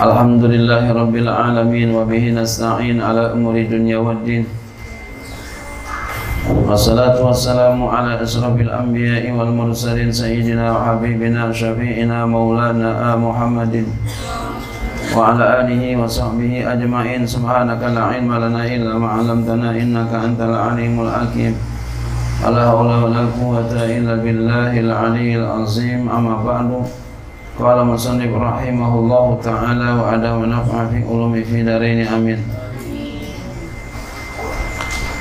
الحمد لله رب العالمين وبه نستعين على أمور الدنيا والدين. والصلاة والسلام على أشرف الأنبياء والمرسلين سيدنا وحبيبنا شفيعنا مولانا محمد. وعلى آله وصحبه أجمعين. سبحانك لا علم لنا إلا ما علمتنا إنك أنت العليم الحكيم. ولا حول ولا قوة إلا بالله العلي العظيم. أما بعد قال مصنف رحمه الله تعالى وعدا ونفع في علوم في دارين amin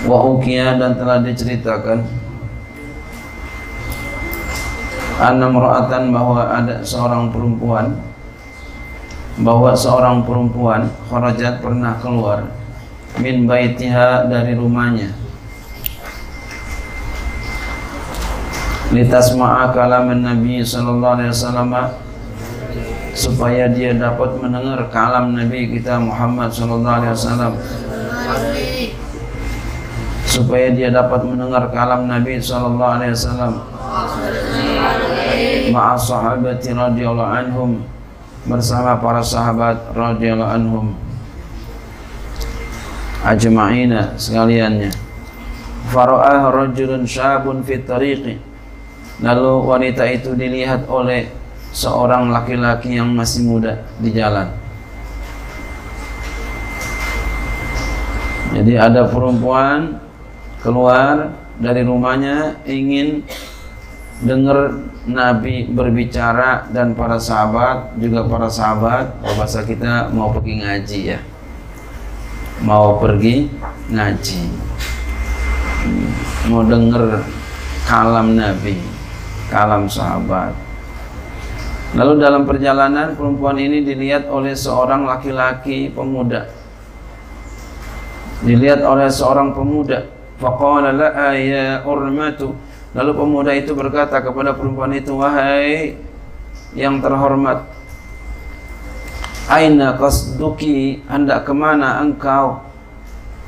wa ukiya dan telah diceritakan anna mra'atan bahwa ada seorang perempuan bahwa seorang perempuan kharajat pernah keluar min baitiha dari rumahnya litasma'a kalaman Nabi sallallahu alaihi wasallam supaya dia dapat mendengar kalam Nabi kita Muhammad sallallahu alaihi wasallam. Supaya dia dapat mendengar kalam Nabi sallallahu alaihi wasallam. Ma'a sahabati radhiyallahu anhum bersama para sahabat radhiyallahu anhum. Ajma'ina sekaliannya. Fara'ah rajulun syabun fi tariqi. Lalu wanita itu dilihat oleh seorang laki-laki yang masih muda di jalan. Jadi ada perempuan keluar dari rumahnya ingin dengar Nabi berbicara dan para sahabat juga para sahabat bahasa kita mau pergi ngaji ya. Mau pergi ngaji. Mau dengar kalam Nabi kalam sahabat Lalu dalam perjalanan perempuan ini dilihat oleh seorang laki-laki pemuda. Dilihat oleh seorang pemuda. Faqala la ya urmatu. Lalu pemuda itu berkata kepada perempuan itu, "Wahai yang terhormat, aina qasduki? Hendak ke mana engkau?"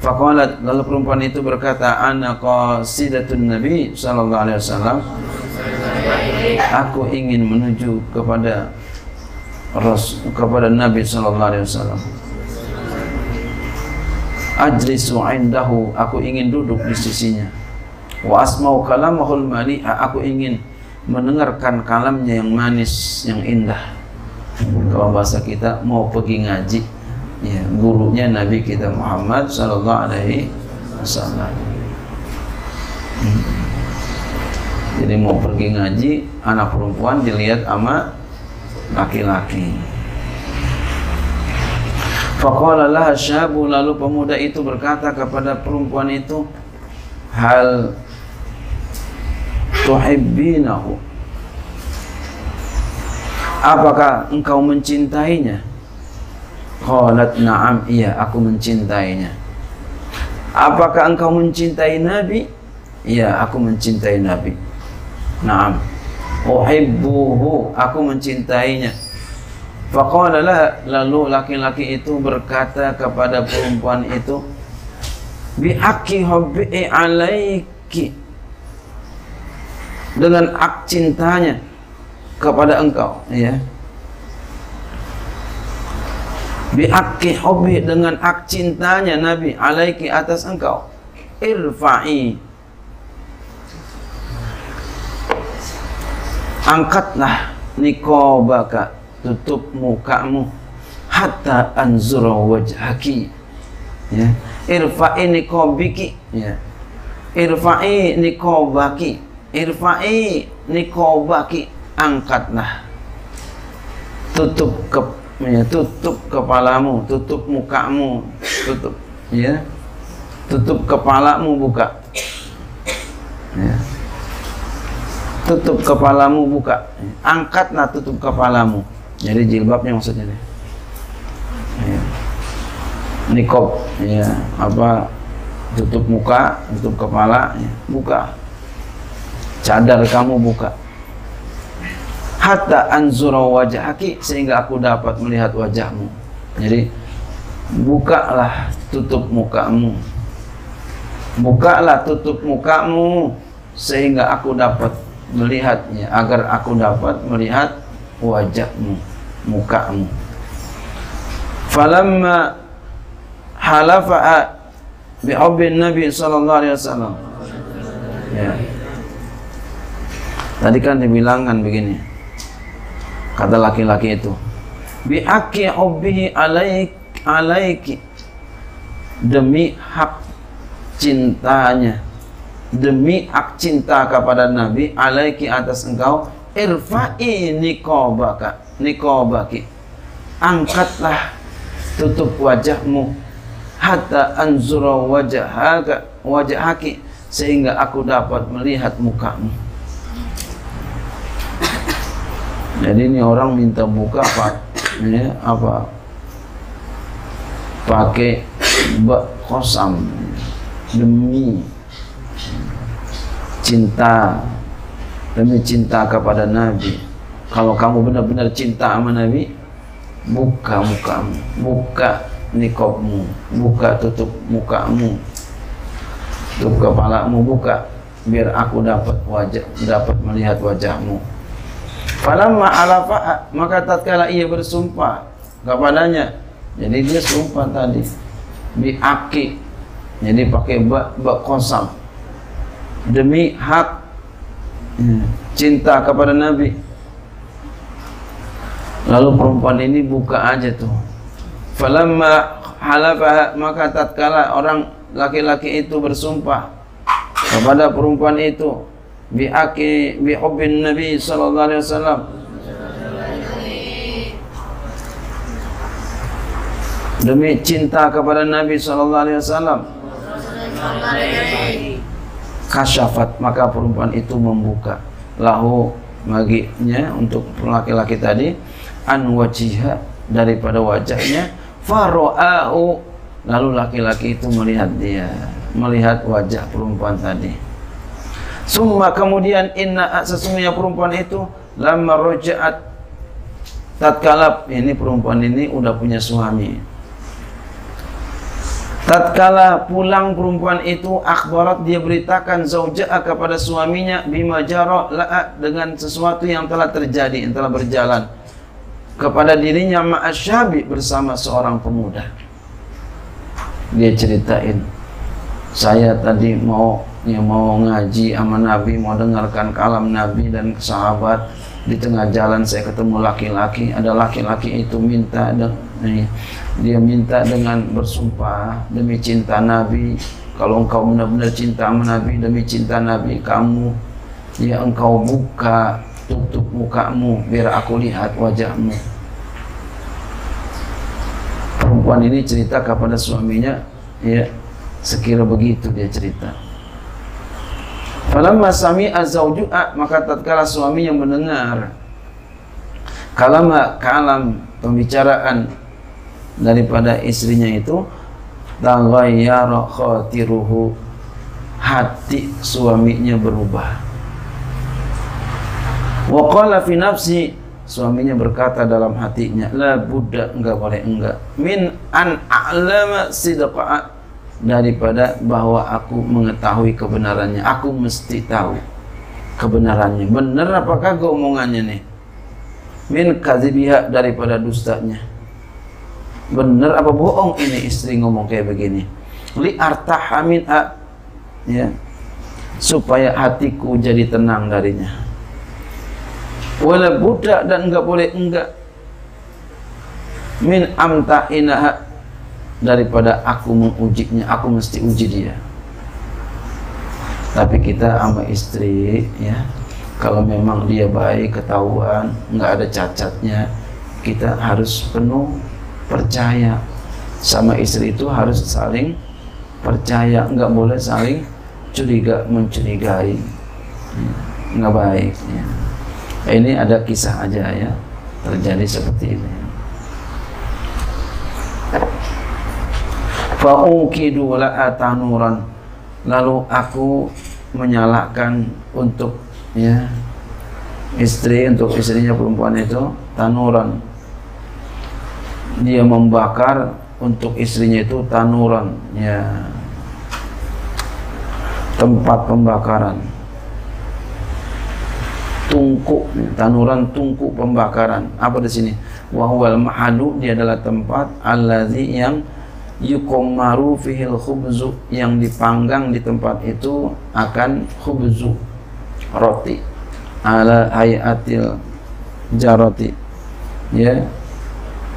Faqalat lalu perempuan itu berkata, "Ana qasidatun Nabi sallallahu alaihi wasallam." Aku ingin menuju kepada Ras kepada Nabi sallallahu alaihi wasallam. Ajlisu indahu, aku ingin duduk di sisinya. Wa asma'u kalamahul mali'a, aku ingin mendengarkan kalamnya yang manis, yang indah. Kalau bahasa kita mau pergi ngaji, ya, gurunya Nabi kita Muhammad sallallahu alaihi wasallam. Jadi mau pergi ngaji, anak perempuan dilihat sama laki-laki. Faqala laha syabu lalu pemuda itu berkata kepada perempuan itu, "Hal tuhibbinahu?" Apakah engkau mencintainya? Qalat na'am, iya aku mencintainya. Apakah engkau mencintai Nabi? Iya, aku mencintai Nabi. Naam. Uhibbuhu, aku mencintainya. Faqala lalu laki-laki itu berkata kepada perempuan itu, bi haqqi hubbi alaiki. Dengan hak cintanya kepada engkau, ya. Bi haqqi hubbi dengan hak cintanya Nabi alaiki atas engkau. Irfa'i angkatlah nikobaka tutup mukamu. Hatta anzura wajhaki. Ya. Irfa'i nikobiki ya. Irfa'i nikobaki irfa'i nikobaki angkatlah. Tutup ke ya, tutup kepalamu tutup mukamu tutup ya. Tutup kepalamu buka. Ya tutup kepalamu buka. Angkatlah tutup kepalamu. Jadi jilbabnya maksudnya nih. Ya. nikob ya apa tutup muka tutup kepala ya. buka. Cadar kamu buka. Hatta anzura wajhaki sehingga aku dapat melihat wajahmu. Jadi bukalah tutup mukamu. Bukalah tutup mukamu sehingga aku dapat melihatnya agar aku dapat melihat wajahmu mukamu. Falamma halafa bi Nabi sallallahu alaihi wasallam. Ya. Tadi kan dibilangkan begini kata laki-laki itu bi aki hubbihi alaik alaiki demi hak cintanya demi hak cinta kepada Nabi alaiki atas engkau irfa'i niqabaka niqabaki angkatlah tutup wajahmu hatta anzura wajhaka wajhaki sehingga aku dapat melihat mukamu. Jadi ini orang minta buka apa ya, apa? Pakai bak kosam demi cinta demi cinta kepada Nabi. Kalau kamu benar-benar cinta sama Nabi buka mukamu buka nikobmu buka tutup mukamu tutup kepalamu buka biar aku dapat wajah dapat melihat wajahmu. Falamma alafa maka tatkala ia bersumpah kepadanya jadi dia sumpah tadi biaki jadi pakai bak bak kosam demi hak Hmm. cinta kepada Nabi. Lalu perempuan ini buka aja tuh. Falamma halafa maka tatkala orang laki-laki itu bersumpah kepada perempuan itu biaki bi hubbin nabi sallallahu alaihi wasallam. Demi cinta kepada Nabi sallallahu alaihi wasallam kasyafat maka perempuan itu membuka lahu maginya untuk laki-laki tadi an wajiha daripada wajahnya faro'ahu lalu laki-laki itu melihat dia melihat wajah perempuan tadi. Summa kemudian inna sesungguhnya perempuan itu lama rojaat tatkala ini perempuan ini udah punya suami Tatkala pulang perempuan itu akhbarat dia beritakan zaujah kepada suaminya bima jara dengan sesuatu yang telah terjadi yang telah berjalan kepada dirinya ma'asyabi bersama seorang pemuda. Dia ceritain saya tadi mau ya mau ngaji sama Nabi, mau dengarkan kalam Nabi dan sahabat di tengah jalan saya ketemu laki-laki, ada laki-laki itu minta dan dia minta dengan bersumpah demi cinta Nabi kalau engkau benar-benar cinta sama Nabi demi cinta Nabi kamu ya engkau buka tutup mukamu biar aku lihat wajahmu. Perempuan ini cerita kepada suaminya ya sekira begitu dia cerita. Falamma sami azauju'a maka tatkala suami yang mendengar kalama kalam pembicaraan daripada istrinya itu taghayyara khatiruhu. Hati suaminya berubah. Wa qala fi nafsi suaminya berkata dalam hatinya la buddha enggak boleh enggak. Min an a'lama sidqa. Daripada bahwa aku mengetahui kebenarannya. Aku mesti tahu kebenarannya. Benar apakah keomongannya nih? Min kadzibiha daripada dustanya bener apa bohong ini istri ngomong kayak begini? Li artahamin a. Ya. Supaya hatiku jadi tenang darinya. Wala budak dan enggak boleh enggak. Min amta inaha. Daripada aku mengujinya aku mesti uji dia. Tapi kita sama istri ya. Kalau memang dia baik ketahuan nggak ada cacatnya kita harus penuh percaya sama istri itu harus saling percaya. Nggak boleh saling curiga mencurigai. Nggak baik ya. ini ada kisah aja ya. Terjadi seperti ini. Fa'ukidu tanuran lalu aku menyalakan untuk ya istri untuk istrinya perempuan itu tanuran dia membakar untuk istrinya itu tanuran ya. Tempat pembakaran. Tung tungku tanuran tungku pembakaran. Apa di sini? Wahwal mahadu dia adalah tempat allazi yang yukomaru fihil khubzu yang dipanggang di tempat itu akan khubzu roti. Ala hayatil jaroti ya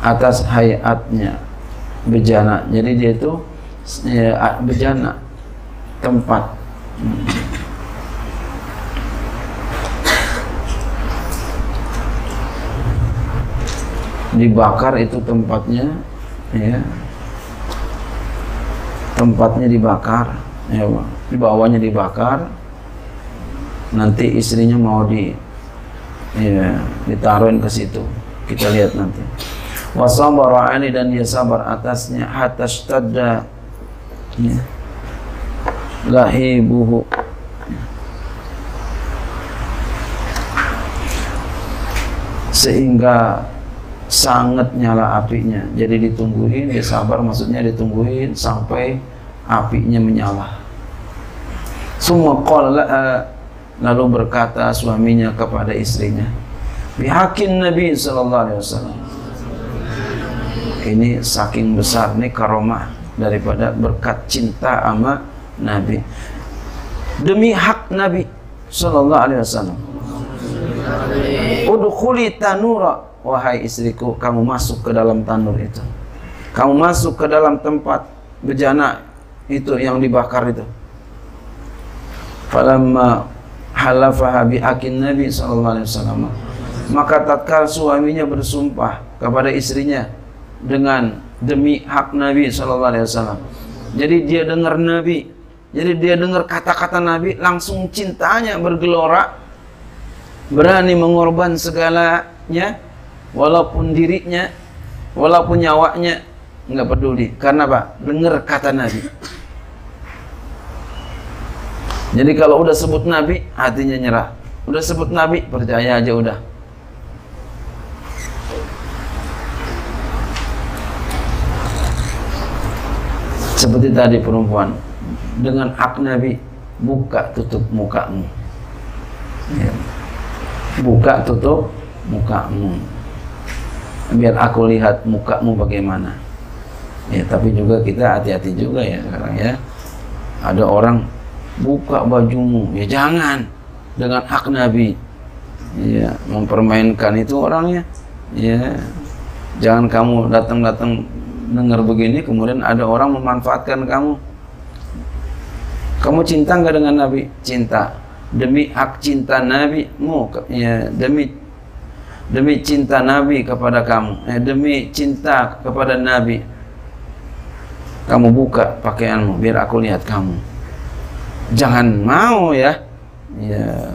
atas hayatnya bejana. Jadi dia itu ya, bejana tempat. Dibakar itu tempatnya ya. Tempatnya dibakar ya di bawahnya dibakar. Nanti istrinya mau di ya ditaruhin ke situ. Kita lihat nanti wasabara ani dan dia sabar atasnya hatta stadda ya, lahibuhu. Sehingga sangat nyala apinya. Jadi ditungguin dia sabar maksudnya ditungguin sampai apinya menyala. Semua qala eh, lalu berkata suaminya kepada istrinya bihakin Nabi sallallahu alaihi wasallam ini saking besar nih karomah daripada berkat cinta sama Nabi. Demi hak Nabi sallallahu alaihi wasallam. Udkhuli tanura wahai istriku kamu masuk ke dalam tanur itu. Kamu masuk ke dalam tempat bejana itu yang dibakar itu. Falamma halafaha bi akin nabi sallallahu alaihi wasallam maka tatkala suaminya bersumpah kepada istrinya dengan demi hak nabi sallallahu alaihi wasallam. Jadi dia dengar nabi jadi dia dengar kata-kata nabi langsung cintanya bergelora berani mengorban segalanya walaupun dirinya walaupun nyawanya nggak peduli. Karena apa? Dengar kata Nabi. Jadi kalau udah sebut Nabi hatinya nyerah. Udah sebut Nabi percaya aja udah seperti tadi perempuan dengan hak Nabi buka tutup mukamu. Ya. buka tutup mukamu. Biar aku lihat mukamu bagaimana. Ya tapi juga kita hati-hati juga ya sekarang ya. Ada orang buka bajumu. Ya jangan. Dengan hak Nabi. Ya mempermainkan itu orangnya. Ya. Jangan kamu datang-datang dengar begini kemudian ada orang memanfaatkan kamu. Kamu cinta nggak dengan Nabi? Cinta. Demi hak cinta Nabi mu ya demi demi cinta Nabi kepada kamu, eh, demi cinta kepada Nabi, kamu buka pakaianmu biar aku lihat kamu. Jangan mau ya, ya.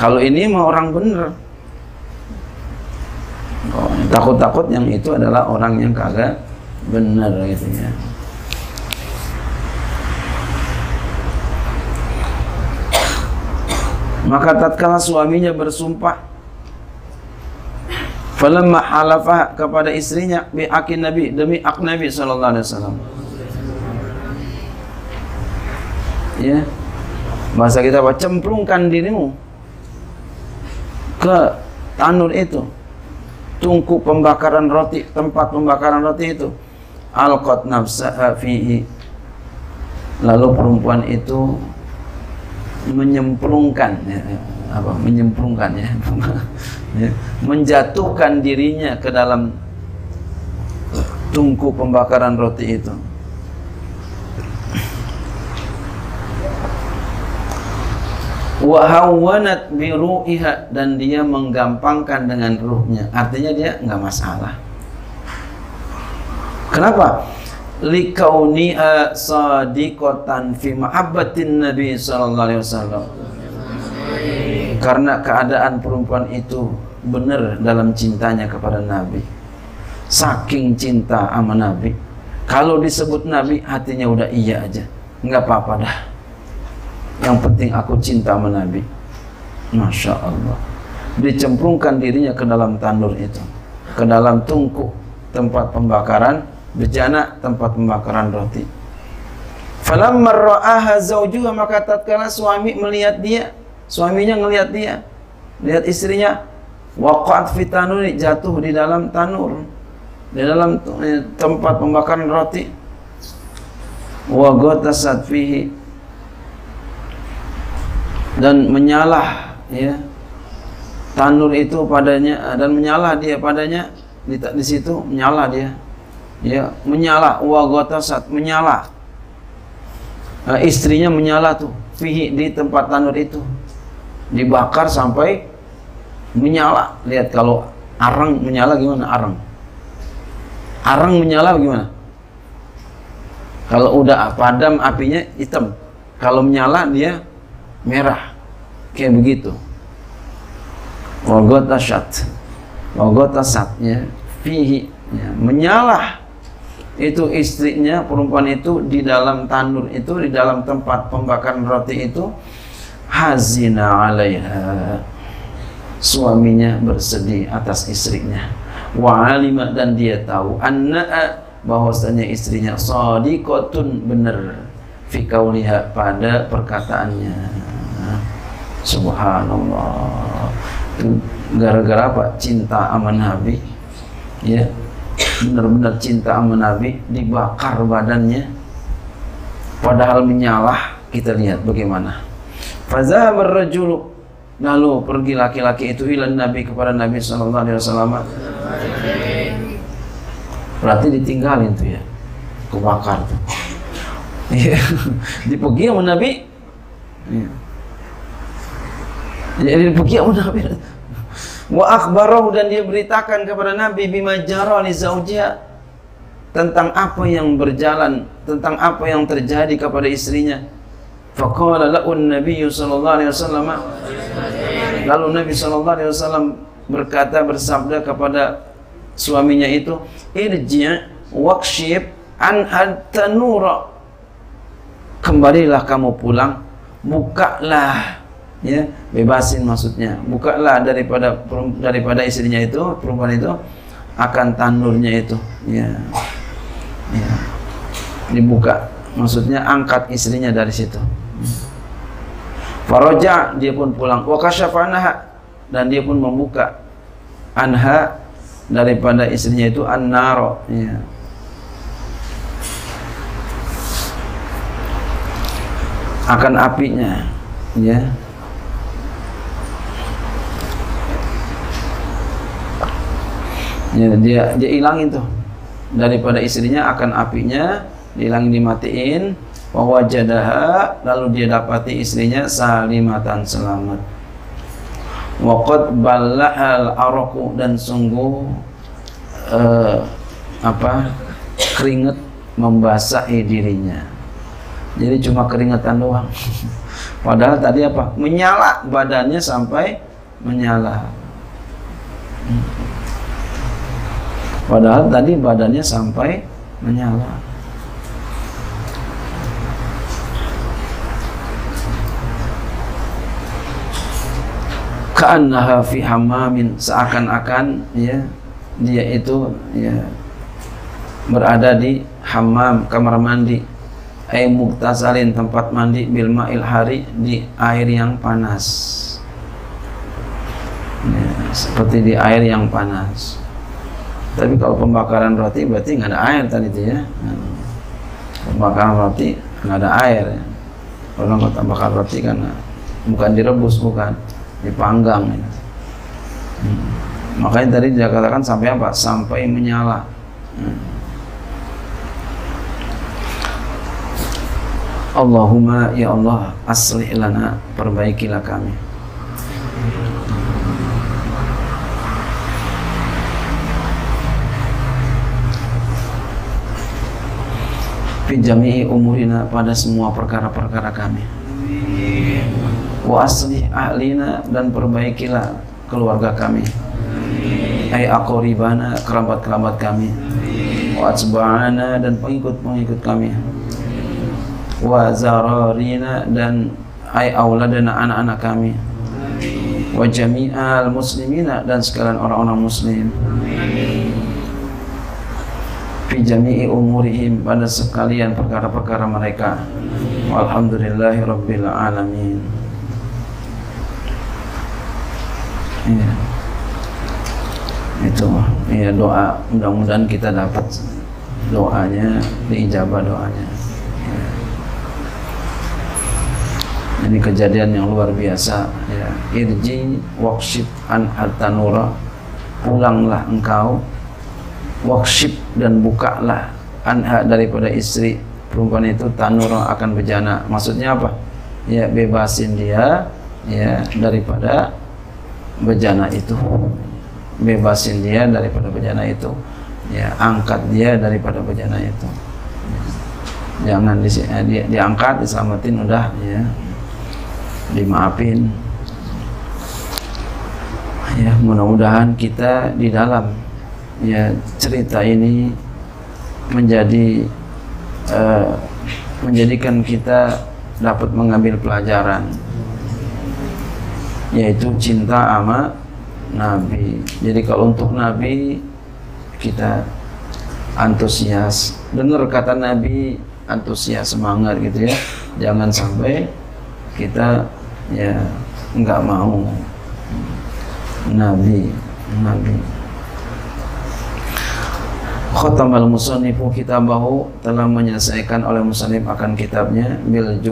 Kalau ini mau orang bener, takut-takut yang itu adalah orang yang kagak bener gitu ya. Maka tatkala suaminya bersumpah Falamma halafah kepada istrinya bi akin Nabi demi ak Nabi sallallahu alaihi wasallam. Ya. Bahasa kita apa? Cemplungkan dirimu ke tanur itu. Tungku pembakaran roti, tempat pembakaran roti itu. Alqat nafsaha fihi. Lalu perempuan itu menyemplungkan ya, apa menyemplungkan ya ya, menjatuhkan dirinya ke dalam tungku pembakaran roti itu. Wahawanat biru'iha dan dia menggampangkan dengan ruhnya. Artinya dia nggak masalah. Kenapa? Likauniha sadiqatan fi mahabbatin Nabi sallallahu alaihi wasallam. Karena keadaan perempuan itu benar dalam cintanya kepada Nabi. Saking cinta sama Nabi. Kalau disebut Nabi hatinya udah iya aja. Nggak apa-apa dah. Yang penting aku cinta sama Nabi. Masya Allah. Dicemplungkan dirinya ke dalam tanur itu. Ke dalam tungku tempat pembakaran bejana tempat pembakaran roti falamma ra'aha zawjuha maka tatkala suami melihat dia Suaminya ngelihat dia. lihat istrinya waqat fitanuri jatuh di dalam tanur di dalam tempat pembakaran roti wa ghatasat fihi dan menyalah ya tanur itu padanya dan menyalah dia padanya di, di situ menyala dia ya menyala. Wa ghatasat menyala. Nah, istrinya menyala tuh fihi di tempat tanur itu. Dibakar sampai menyala. Lihat kalau arang menyala gimana? Arang. Arang menyala gimana? Kalau udah padam apinya hitam. Kalau menyala dia merah. Kayak begitu. Wagotasat wagotasat ya. Fihi ya, menyalah itu istrinya perempuan itu di dalam tanur itu di dalam tempat pembakaran roti itu hazina alaiha. Suaminya bersedih atas istrinya. Wa alima dan dia tahu anna bahwasanya istrinya sadiqatun benar. Fi kauliha pada perkataannya. Subhanallah. Gara-gara apa? Cinta sama nabi. Ya benar-benar cinta sama nabi dibakar badannya padahal menyalah kita lihat bagaimana fazahabar rajulu lalu pergi laki-laki itu ilan nabi kepada nabi sallallahu alaihi wasallam berarti ditinggalin tuh ya kebakar tuh Iya. Dipergi sama Nabi. Iya. Jadi dipergi sama Nabi. Wa akhbarahu dan dia beritakan kepada Nabi bima jara li zaujia tentang apa yang berjalan, tentang apa yang terjadi kepada istrinya. Faqala lahu Nabi sallallahu alaihi wasallam Lalu Nabi sallallahu alaihi wasallam berkata bersabda kepada suaminya itu, "Irji' waqshib an tanura kembalilah kamu pulang bukalah ya bebasin maksudnya. Bukalah daripada daripada istrinya itu perempuan itu akan tanurnya itu. Ya. Ya. Dibuka. Maksudnya angkat istrinya dari situ. Faroja dia pun pulang. Wa dan dia pun membuka anha daripada istrinya itu an-naro. Ya. Akan apinya. Ya ya dia dia hilangin tuh. Daripada istrinya akan apinya dihilangin dimatiin. Wajadaha lalu dia dapati istrinya salimatan selamat. Waqad balla'al araku dan sungguh uh, apa keringet membasahi dirinya. Jadi cuma keringetan doang. Padahal tadi apa? Menyala badannya sampai menyala padahal tadi badannya sampai menyala. Ka'annaha fi hamamin seakan-akan ya dia itu ya berada di hammam kamar mandi. Ay muktasalin tempat mandi bil ma'il hari di air yang panas. Ya, seperti di air yang panas tapi kalau pembakaran roti berarti nggak ada air tadi itu ya pembakaran roti nggak ada air ya. kalau nggak bakar roti kan bukan direbus bukan dipanggang ya. hmm. makanya tadi dia katakan sampai apa sampai menyala hmm. Allahumma ya Allah aslih lana perbaikilah kami fi jami'i umurina pada semua perkara-perkara kami. Wa aslih ahlina dan perbaikilah keluarga kami. Ay akoribana kerabat-kerabat kami. Wa atsba'ana dan pengikut-pengikut kami. Wa zararina dan ay auladana anak-anak kami. Wa jami'al muslimina dan sekalian orang-orang muslim jami'i umurihim pada sekalian perkara-perkara mereka. Walhamdulillahi rabbil alamin. Ya. itu ya doa. Mudah-mudahan kita dapat doanya diijabah doanya. Ya. ini kejadian yang luar biasa ya. Irji wakship an nura. Pulanglah engkau wakship dan bukalah anha daripada istri perempuan itu tanura akan bejana. Maksudnya apa? Ya bebasin dia ya daripada bejana itu. Bebasin dia daripada bejana itu. Ya angkat dia daripada bejana itu. Jangan di, eh, di, diangkat diselamatin udah ya. Dimaafin. Ya mudah-mudahan kita di dalam ya cerita ini menjadi uh, menjadikan kita dapat mengambil pelajaran yaitu cinta sama Nabi. Jadi kalau untuk Nabi kita antusias. Dengar kata Nabi antusias semangat gitu ya. Jangan sampai kita ya nggak mau Nabi Nabi Khatamal musannifu kitabahu telah menyelesaikan oleh musannif akan kitabnya bil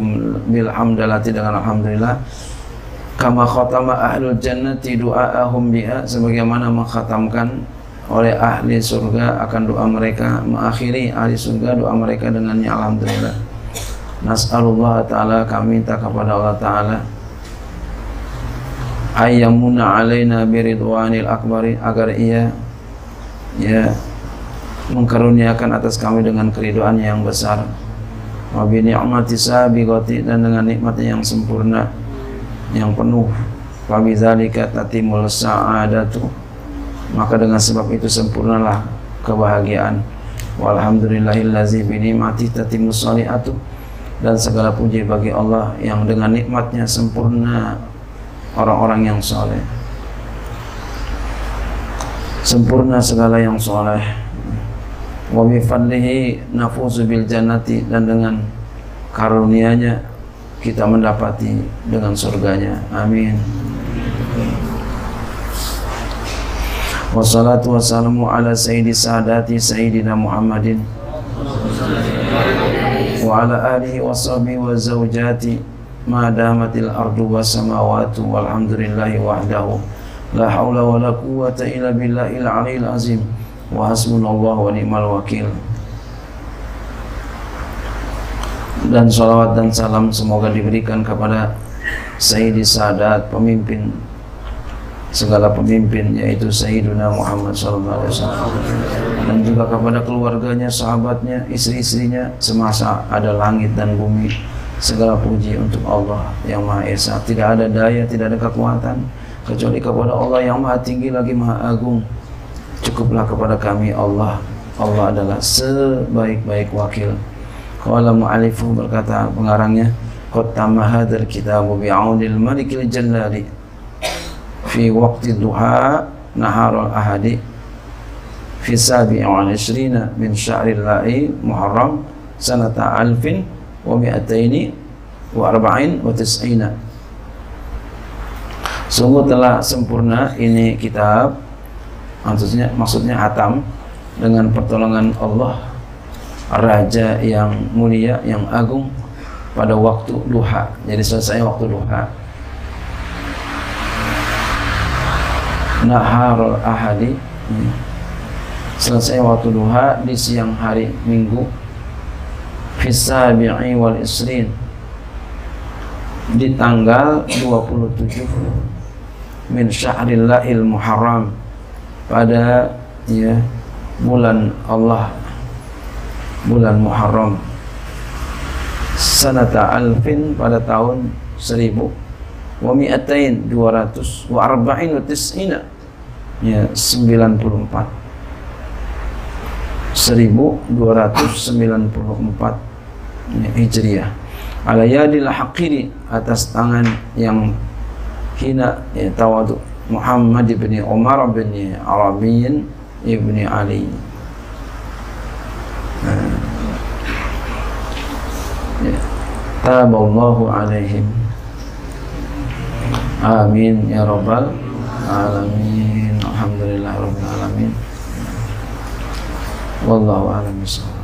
bil hamdalati dengan alhamdulillah. Kama khatama ahlul jannati du'aahum biha sebagaimana mengkhatamkan oleh ahli surga akan doa mereka mengakhiri ahli surga doa mereka dengannya alhamdulillah. Nas'alullah taala kami minta kepada Allah taala ayyamuna alaina biridwanil akbari agar ia ya mengkaruniakan atas kami dengan keridoannya yang besar. Wa bi ni'mati sabiqati dan dengan nikmatnya yang sempurna yang penuh. Wa bidzalika tatimul sa'adatu. Maka dengan sebab itu sempurnalah kebahagiaan. Walhamdulillahillazi bi ni'mati tatimus salihatu dan segala puji bagi Allah yang dengan nikmatnya sempurna orang-orang yang soleh. Sempurna segala yang soleh wa bi fadlihi nafuzu bil jannati dan dengan karunia-Nya kita mendapati dengan surganya. Amin. Wassalatu wassalamu ala sayyidi sadati sayyidina muhammadin wa ala alihi wa sahbihi wa zawjati ma damatil ardu was samawati walhamdulillahi wahdahu la haula wa la quwwata illa billahil aliyil azim wa hasbunallahu wa ni'mal wakil. Dan salawat dan salam semoga diberikan kepada Sayyidi Sadat pemimpin segala pemimpin yaitu Sayyiduna Muhammad SAW dan juga kepada keluarganya, sahabatnya, istri-istrinya semasa ada langit dan bumi segala puji untuk Allah yang Maha Esa. Tidak ada daya, tidak ada kekuatan kecuali kepada Allah yang Maha Tinggi lagi Maha Agung cukuplah kepada kami Allah. Allah adalah sebaik-baik wakil. Qala mu'alifu berkata pengarangnya Qad tamma hadzal kitabu bi'aunil malikil jallali fi waqti duha naharul ahadi fi sabi'i wa ishrina min syahril la'i muharram sanata alfin wa mi'ataini wa arba'in wa tis'ina. Sungguh telah sempurna ini kitab maksudnya maksudnya hatam dengan pertolongan Allah raja yang mulia yang agung pada waktu duha. Jadi selesai waktu duha. Naharul ahadi. Selesai waktu duha di siang hari minggu. Fisabi'i wal isrin. Di tanggal 27 min syahrillahil muharram pada ya bulan Allah bulan Muharram. Sanata alfin pada tahun seribu wa mi'atain 200 wa arba'in wa tis'ina ya 94 1294 ya, Hijriah. Ala yadil haqiri atas tangan yang hina ya, tawadu Muhammad bin Umar bin Arabiyin ibni Ali. Taballahu alaihim Amin ya rabbal alamin. Alhamdulillah rabbil alamin. Wallahu a'lam bishawab.